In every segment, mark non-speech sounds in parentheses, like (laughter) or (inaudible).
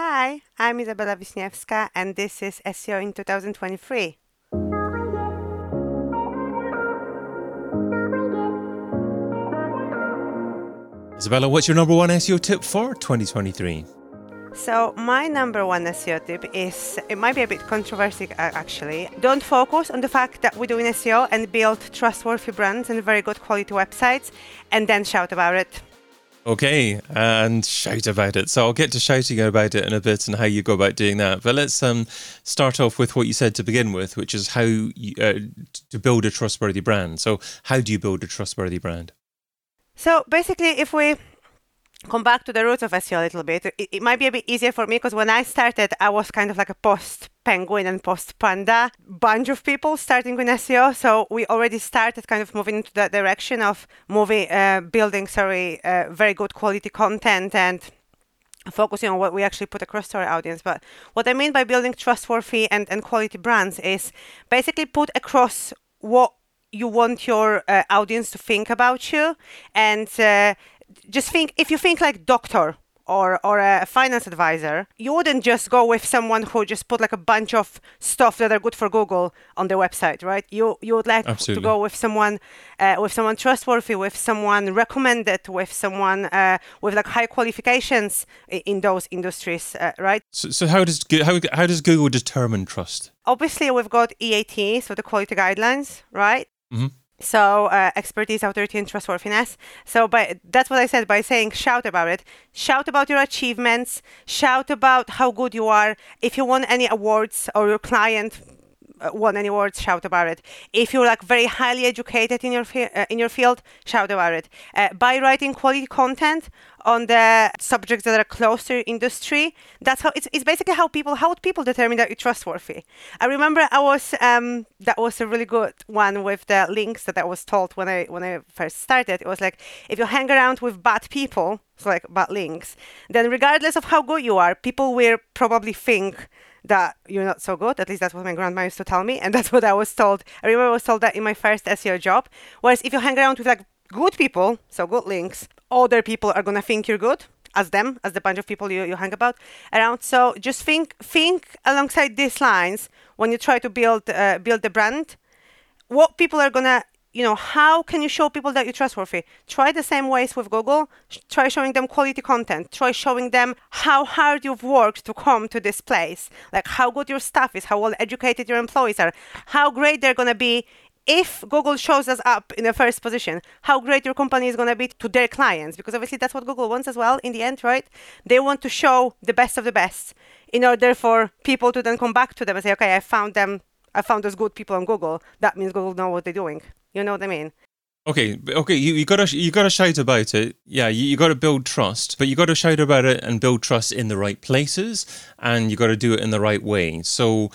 Hi, I'm Izabela Wiśniewska, and this is SEO in 2023. Izabela, what's your number one SEO tip for 2023? So, my number one SEO tip is it might be a bit controversial uh, actually. Don't focus on the fact that we're doing SEO and build trustworthy brands and very good quality websites and then shout about it. Okay, and shout about it. So I'll get to shouting about it in a bit and how you go about doing that. But let's um, start off with what you said to begin with, which is how you, uh, to build a trustworthy brand. So how do you build a trustworthy brand? So basically, if we come back to the roots of SEO a little bit, it, it might be a bit easier for me because when I started, I was kind of like a post penguin and post panda bunch of people starting with SEO. So we already started kind of moving into that direction of moving, uh, building, sorry, uh, very good quality content and focusing on what we actually put across to our audience. But what I mean by building trustworthy and, and quality brands is basically put across what you want your uh, audience to think about you and uh, just think if you think like doctor or or a finance advisor, you wouldn't just go with someone who just put like a bunch of stuff that are good for Google on their website, right? You you would like Absolutely. to go with someone uh, with someone trustworthy, with someone recommended, with someone uh, with like high qualifications in, those industries, uh, right? So, so how does how how does Google determine trust? Obviously, we've got EAT, so the quality guidelines, right? Mm-hmm. So uh, expertise, authority, and trustworthiness. So by that's what I said by saying shout about it. Shout about your achievements. Shout about how good you are. If you won any awards or your client won any awards, shout about it. If you're like very highly educated in your fi- uh, in your field, shout about it. Uh, by writing quality content on the subjects that are close to your industry, that's how it's, it's basically how people how people determine that you're trustworthy. I remember I was um, that was a really good one with the links that I was told when I when I first started. It was like if you hang around with bad people, so like bad links, then regardless of how good you are, people will probably think that you're not so good. At least that's what my grandma used to tell me, and (laughs) that's what I was told. I remember I was told that in my first SEO job. Whereas if you hang around with like good people, so good links, other people are gonna think you're good as them, as the bunch of people you, you hang about around. So just think think alongside these lines when you try to build uh, build the brand. What people are gonna you know, how can you show people that you're trustworthy? Try the same ways with Google. Try showing them quality content. Try showing them how hard you've worked to come to this place, like how good your staff is, how well educated your employees are, how great they're going to be if Google shows us up in the first position, how great your company is going to be to their clients, because obviously that's what Google wants as well in the end, right? They want to show the best of the best in order for people to then come back to them and say, okay, I found them, I found those good people on Google. That means Google know what they're doing. You know what I mean? Okay, okay, you, you gotta you gotta shout about it. Yeah, you, you gotta build trust, but you gotta shout about it and build trust in the right places, and you gotta do it in the right way. So,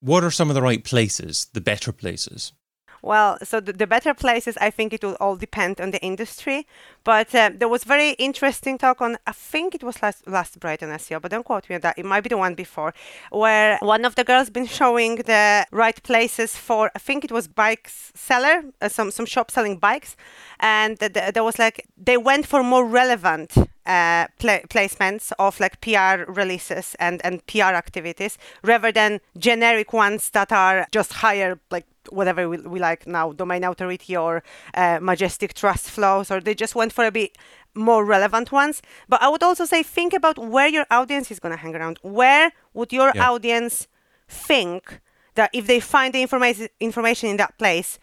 what are some of the right places, the better places? Well, so the, the, better places, I think it will all depend on the industry. But uh, there was very interesting talk on, I think it was last, last Brighton SEO, but don't quote me on that. It might be the one before, where one of the girls been showing the right places for, I think it was bikes seller, uh, some, some shop selling bikes. And th- th- there was like, they went for more relevant uh, pl- placements of like PR releases and, and PR activities rather than generic ones that are just higher, like whatever we, we like now, domain authority or uh, majestic trust flows, or they just went for a bit more relevant ones. But I would also say think about where your audience is going to hang around. Where would your yeah. audience think that if they find the information information in that place,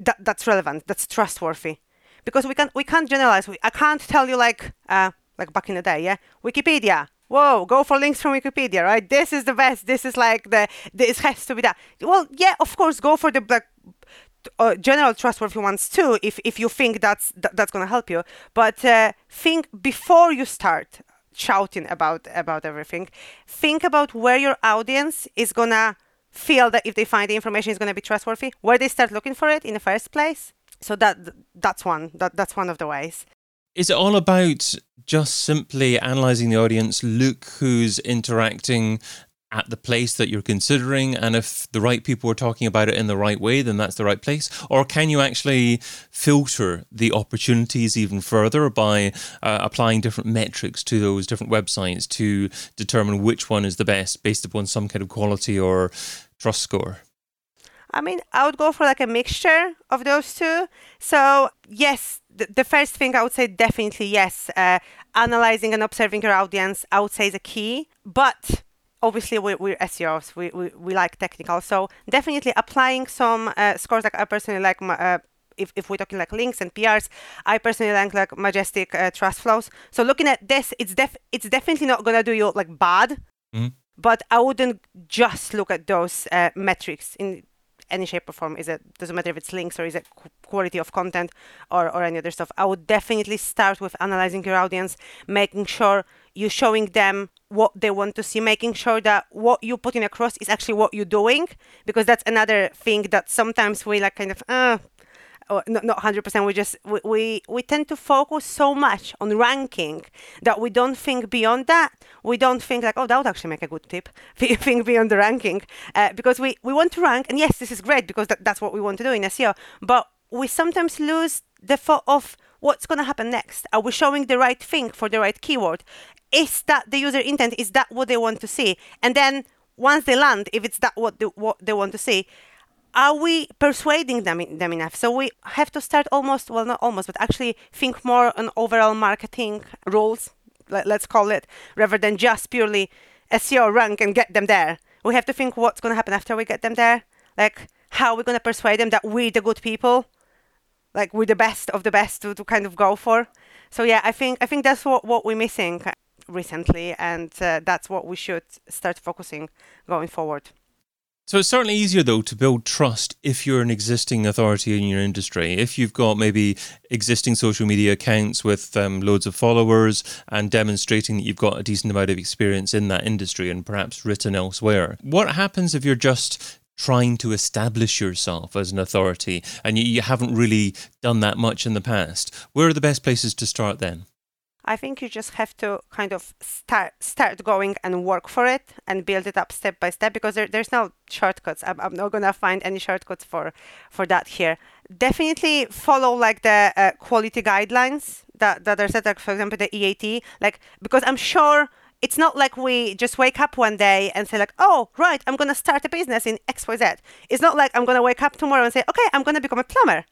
that that's relevant, that's trustworthy? Because we can't we can't generalize. We, I can't tell you like uh, like back in the day, yeah, Wikipedia whoa, go for links from Wikipedia, right? This is the best. This is like the this has to be that. Well, yeah, of course, go for the like uh, general trustworthy ones too, if if you think that's that, that's gonna help you. But uh, think before you start shouting about about everything. Think about where your audience is gonna feel that if they find the information is gonna be trustworthy, where they start looking for it in the first place. So that that's one that that's one of the ways. Is it all about just simply analyzing the audience, look who's interacting at the place that you're considering and if the right people are talking about it in the right way then that's the right place or can you actually filter the opportunities even further by uh, applying different metrics to those different websites to determine which one is the best based upon some kind of quality or trust score I mean, I would go for like a mixture of those two. So, yes, the, first thing I would say definitely yes. Uh, analyzing and observing your audience, I would say is a key. But obviously we, we're SEOs, we, we, we like technical. So definitely applying some uh, scores like I personally like my, uh, if, if we're talking like links and PRs, I personally like like majestic uh, trust flows. So looking at this, it's def it's definitely not gonna do you like bad, mm-hmm. but I wouldn't just look at those uh, metrics in any shape or form. Is it doesn't matter if it's links or is it quality of content or, or any other stuff. I would definitely start with analyzing your audience, making sure you're showing them what they want to see, making sure that what you're putting across is actually what you're doing, because that's another thing that sometimes we like kind of uh, or not, not 100% we just we, we we tend to focus so much on ranking that we don't think beyond that. We don't think like oh that would actually make a good tip. (laughs) Think beyond the ranking uh, because we we want to rank and yes this is great because that, that's what we want to do in seo but we sometimes lose the thought of what's going to happen next. Are we showing the right thing for the right keyword is that the user intent is that what they want to see and then once they land if it's that what they, what they want to see are we persuading them, them enough? So we have to start almost, well, not almost, but actually think more on overall marketing rules, let, let's call it, rather than just purely SEO rank and get them there. We have to think what's going to happen after we get them there. Like, how are we going to persuade them that we're the good people? Like, we're the best of the best to, to kind of go for. So, yeah, I think I think that's what, what we're missing recently, and uh, that's what we should start focusing going forward. So it's certainly easier though to build trust if you're an existing authority in your industry. If you've got maybe existing social media accounts with um, loads of followers and demonstrating that you've got a decent amount of experience in that industry and perhaps written elsewhere. What happens if you're just trying to establish yourself as an authority and you, you haven't really done that much in the past? Where are the best places to start then? I think you just have to kind of start start going and work for it and build it up step by step because there, there's no shortcuts. I'm, I'm not gonna find any shortcuts for for that here. Definitely follow like the uh, quality guidelines that that are set. Like for example, the EAT. Like because I'm sure it's not like we just wake up one day and say like, oh right, I'm gonna start a business in X Y Z. It's not like I'm gonna wake up tomorrow and say, okay, I'm gonna become a plumber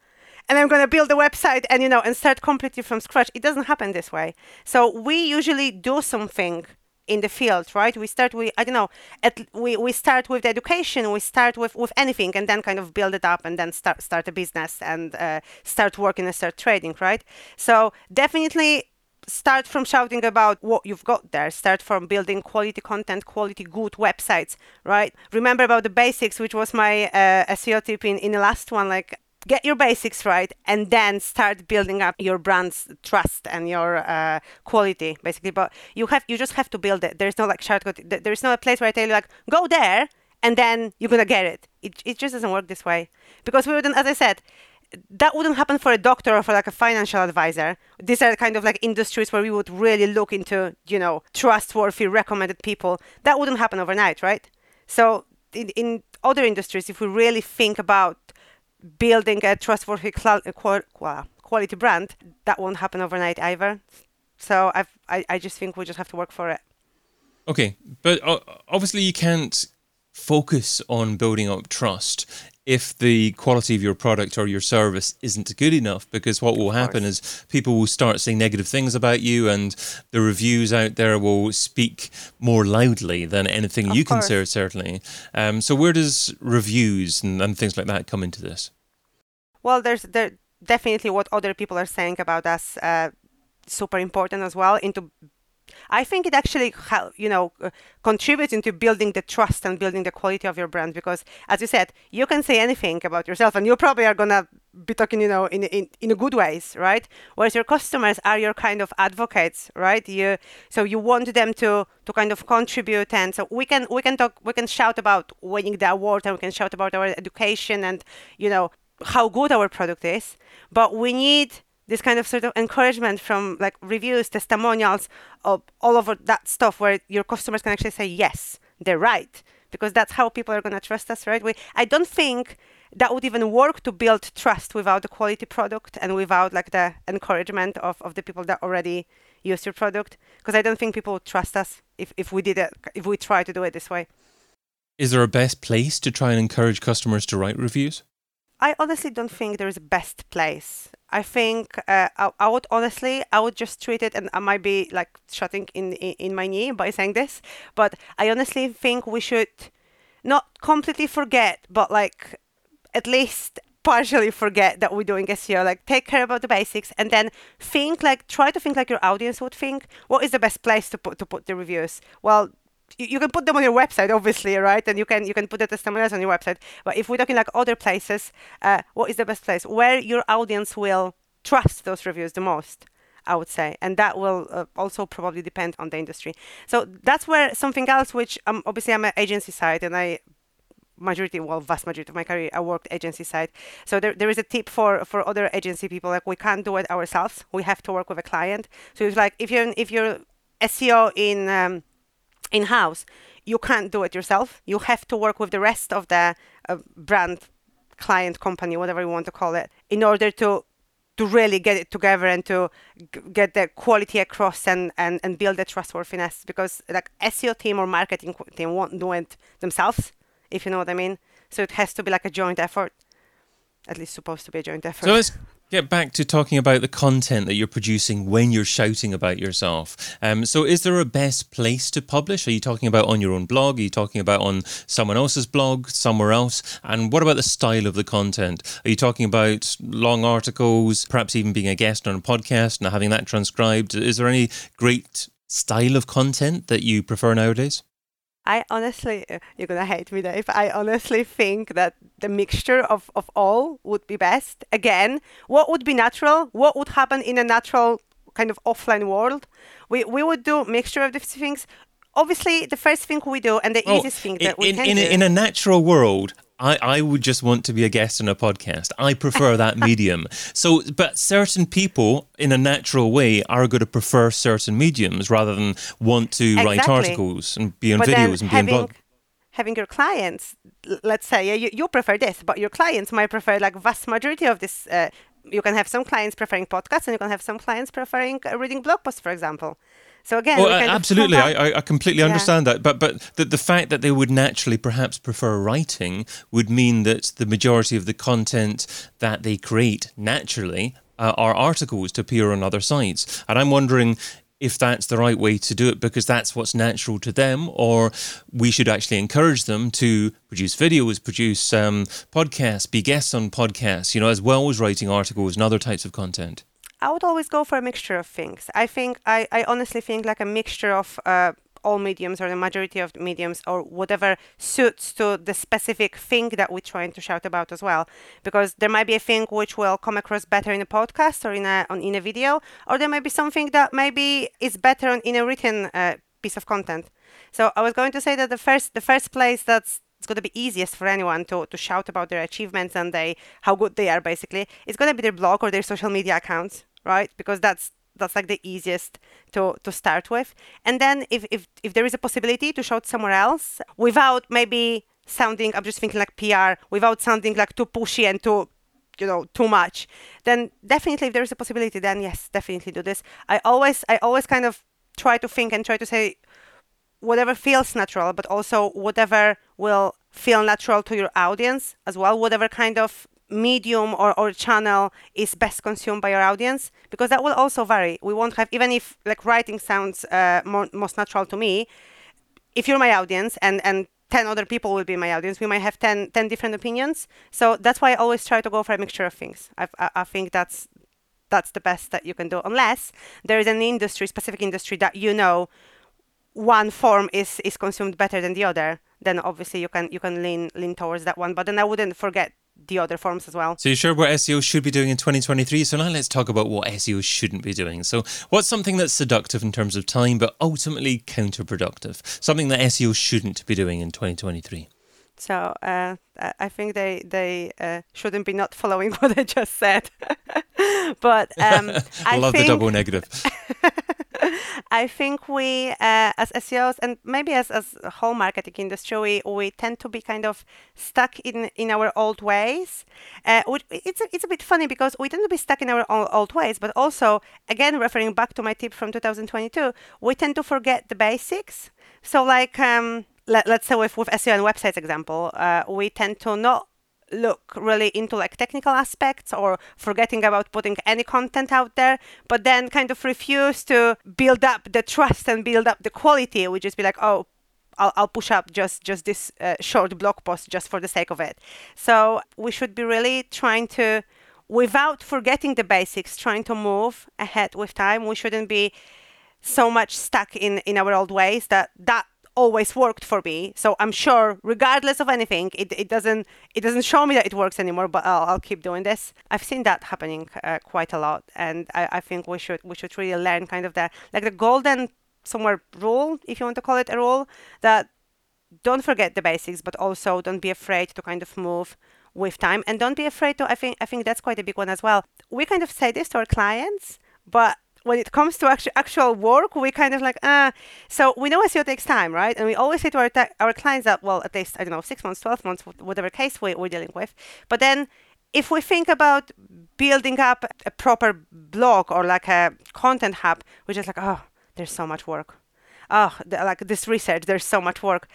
and I'm going to build a website and you know and start completely from scratch. It doesn't happen this way. So we usually do something in the field, right? We start with I don't know, at, we we start with education, we start with with anything, and then kind of build it up, and then start start a business and uh, start working and start trading, right? So definitely start from shouting about what you've got there start from building quality content quality good websites right remember about the basics which was my uh, seo tip in, in the last one like get your basics right and then start building up your brand's trust and your uh, quality basically but you have you just have to build it there's no like shortcut there's no place where i tell you like go there and then you're gonna get it it, it just doesn't work this way because we wouldn't as i said that wouldn't happen for a doctor or for like a financial advisor. These are kind of like industries where we would really look into, you know, trustworthy, recommended people. That wouldn't happen overnight, right? So in, in other industries, if we really think about building a trustworthy quality brand, that won't happen overnight either. So I've, I, I just think we just have to work for it. Okay, but obviously you can't focus on building up trust if the quality of your product or your service isn't good enough because what will happen is people will start saying negative things about you and the reviews out there will speak more loudly than anything of you course. can say certainly um, so where does reviews and, and things like that come into this well there's there definitely what other people are saying about us uh, super important as well into I think it actually, you know, uh, contributes into building the trust and building the quality of your brand because, as you said, you can say anything about yourself, and you probably are gonna be talking, you know, in in in good ways, right? Whereas your customers are your kind of advocates, right? You so you want them to to kind of contribute, and so we can we can talk, we can shout about winning the award, and we can shout about our education, and you know how good our product is, but we need this kind of sort of encouragement from like reviews, testimonials, of all over that stuff where your customers can actually say, yes, they're right because that's how people are going to trust us, right? We, I don't think that would even work to build trust without the quality product and without like the encouragement of, of the people that already use your product because I don't think people would trust us if, if we did it if we try to do it this way. Is there a best place to try and encourage customers to write reviews? I honestly don't think there is a best place. I think uh, I, I, would honestly, I would just treat it, and I might be like shutting in, in in my knee by saying this, but I honestly think we should not completely forget, but like at least partially forget that we're doing SEO. Like take care about the basics, and then think like try to think like your audience would think. What is the best place to put to put the reviews? Well, you can put them on your website, obviously, right? And you can you can put the testimonials on your website. But if we're talking like other places, uh, what is the best place where your audience will trust those reviews the most? I would say, and that will uh, also probably depend on the industry. So that's where something else, which um, obviously I'm an agency side, and I majority, well, vast majority of my career, I worked agency side. So there, there is a tip for for other agency people, like we can't do it ourselves. We have to work with a client. So it's like if you're if you're SEO in um, in house, you can't do it yourself. You have to work with the rest of the uh, brand, client, company, whatever you want to call it, in order to to really get it together and to g- get the quality across and, and, and build the trustworthiness because like SEO team or marketing team won't do it themselves, if you know what I mean. So it has to be like a joint effort, at least supposed to be a joint effort. So let's get back to talking about the content that you're producing when you're shouting about yourself. Um, so, is there a best place to publish? Are you talking about on your own blog? Are you talking about on someone else's blog, somewhere else? And what about the style of the content? Are you talking about long articles, perhaps even being a guest on a podcast and having that transcribed? Is there any great style of content that you prefer nowadays? I honestly, uh, you're gonna hate me, Dave. I honestly think that the mixture of, of all would be best. Again, what would be natural? What would happen in a natural kind of offline world? We we would do mixture of these things. Obviously, the first thing we do and the oh, easiest thing that in, we can in, do. In a natural world, I, I would just want to be a guest on a podcast. I prefer (laughs) that medium. So, but certain people in a natural way are going to prefer certain mediums rather than want to exactly. write articles and be on but videos and be having, on blog. Having your clients, let's say you, you prefer this, but your clients might prefer like vast majority of this. Uh, you can have some clients preferring podcasts and you can have some clients preferring uh, reading blog posts, for example. So again, well, absolutely, I, I completely yeah. understand that. But but the, the fact that they would naturally perhaps prefer writing would mean that the majority of the content that they create naturally uh, are articles to appear on other sites. And I'm wondering if that's the right way to do it because that's what's natural to them, or we should actually encourage them to produce videos, produce um, podcasts, be guests on podcasts, you know, as well as writing articles and other types of content. I would always go for a mixture of things. I think I, I honestly think like a mixture of uh, all mediums or the majority of mediums or whatever suits to the specific thing that we're trying to shout about as well. Because there might be a thing which will come across better in a podcast or in a on, in a video, or there might be something that maybe is better on, in a written uh, piece of content. So I was going to say that the first the first place that's it's going to be easiest for anyone to, to shout about their achievements and they how good they are basically it's going to be their blog or their social media accounts right? Because that's that's like the easiest to to start with. And then if if if there is a possibility to show it somewhere else without maybe sounding, I'm just thinking like PR, without sounding like too pushy and too you know too much then definitely if there is a possibility then yes definitely do this i always i always kind of try to think and try to say whatever feels natural but also whatever will feel natural to your audience as well whatever kind of medium or, or channel is best consumed by your audience because that will also vary. We won't have even if like writing sounds uh, more, most natural to me if you're my audience and and 10 other people will be my audience we might have 10, 10 different opinions. So that's why i always try to go for a mixture of things. I, I, I think that's that's the best that you can do unless there is an industry specific industry that you know one form is is consumed better than the other then obviously you can you can lean lean towards that one. But then i wouldn't forget the other forms as well. So you're sure what SEO should be doing in 2023? So now let's talk about what SEO shouldn't be doing. So what's something that's seductive in terms of time, but ultimately counterproductive? Something that SEO shouldn't be doing in 2023. So uh, I think they they uh, shouldn't be not following (laughs) what I just said. (laughs) but um, (laughs) I love the double negative. (laughs) I think we, uh, as SEOs and maybe as, as a whole marketing industry, we, we tend to be kind of stuck in, in our old ways. Uh, it's, a, it's a bit funny because we tend to be stuck in our old ways, but also, again, referring back to my tip from 2022, we tend to forget the basics. So, like, um, let, us say with, with SEO and websites example, uh, we tend to not look really into like technical aspects or forgetting about putting any content out there but then kind of refuse to build up the trust and build up the quality we just be like oh I'll, I'll push up just just this uh, short blog post just for the sake of it. So we should be really trying to without forgetting the basics trying to move ahead with time. We shouldn't be so much stuck in in our old ways that that always worked for me. So I'm sure, regardless of anything, it, it doesn't it doesn't show me that it works anymore. But I'll, I'll keep doing this. I've seen that happening uh, quite a lot, and I, I think we should we should really learn kind of the like the golden somewhere rule, if you want to call it a rule, that don't forget the basics, but also don't be afraid to kind of move with time, and don't be afraid to. I think I think that's quite a big one as well. We kind of say this to our clients, but when it comes to actual, actual work, we kind of like, ah. Uh, so we know SEO takes time, right? And we always say to our, te- our clients that, well, at least, I don't know, six months, 12 months, whatever case we, we're dealing with. But then if we think about building up a proper blog or like a content hub, which is like, oh, there's so much work. Oh, the, like this research, there's so much work.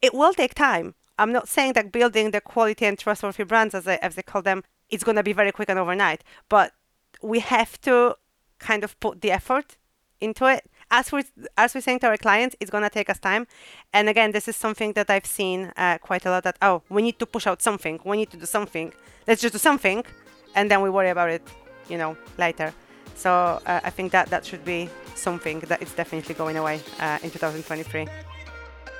It will take time. I'm not saying that building the quality and trustworthy brands, as, I, as they call them, it's going to be very quick and overnight. But we have to kind of put the effort into it. As we as we're saying to our clients, it's gonna take us time. And again, this is something that I've seen uh, quite a lot. That oh, we need to push out something. We need to do something. Let's just do something, and then we worry about it, you know, later. So uh, I think that that should be something that is definitely going away uh, in 2023.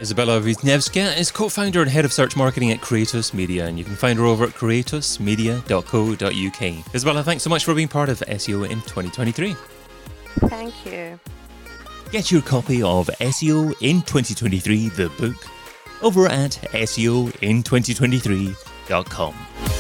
Izabela Wisniewska is co-founder and head of search marketing at Creatus Media, and you can find her over at creatusmedia.co.uk. Izabela, thanks so much for being part of SEO in 2023. Thank you. Get your copy of SEO in 2023, the book, over at SEOin2023.com.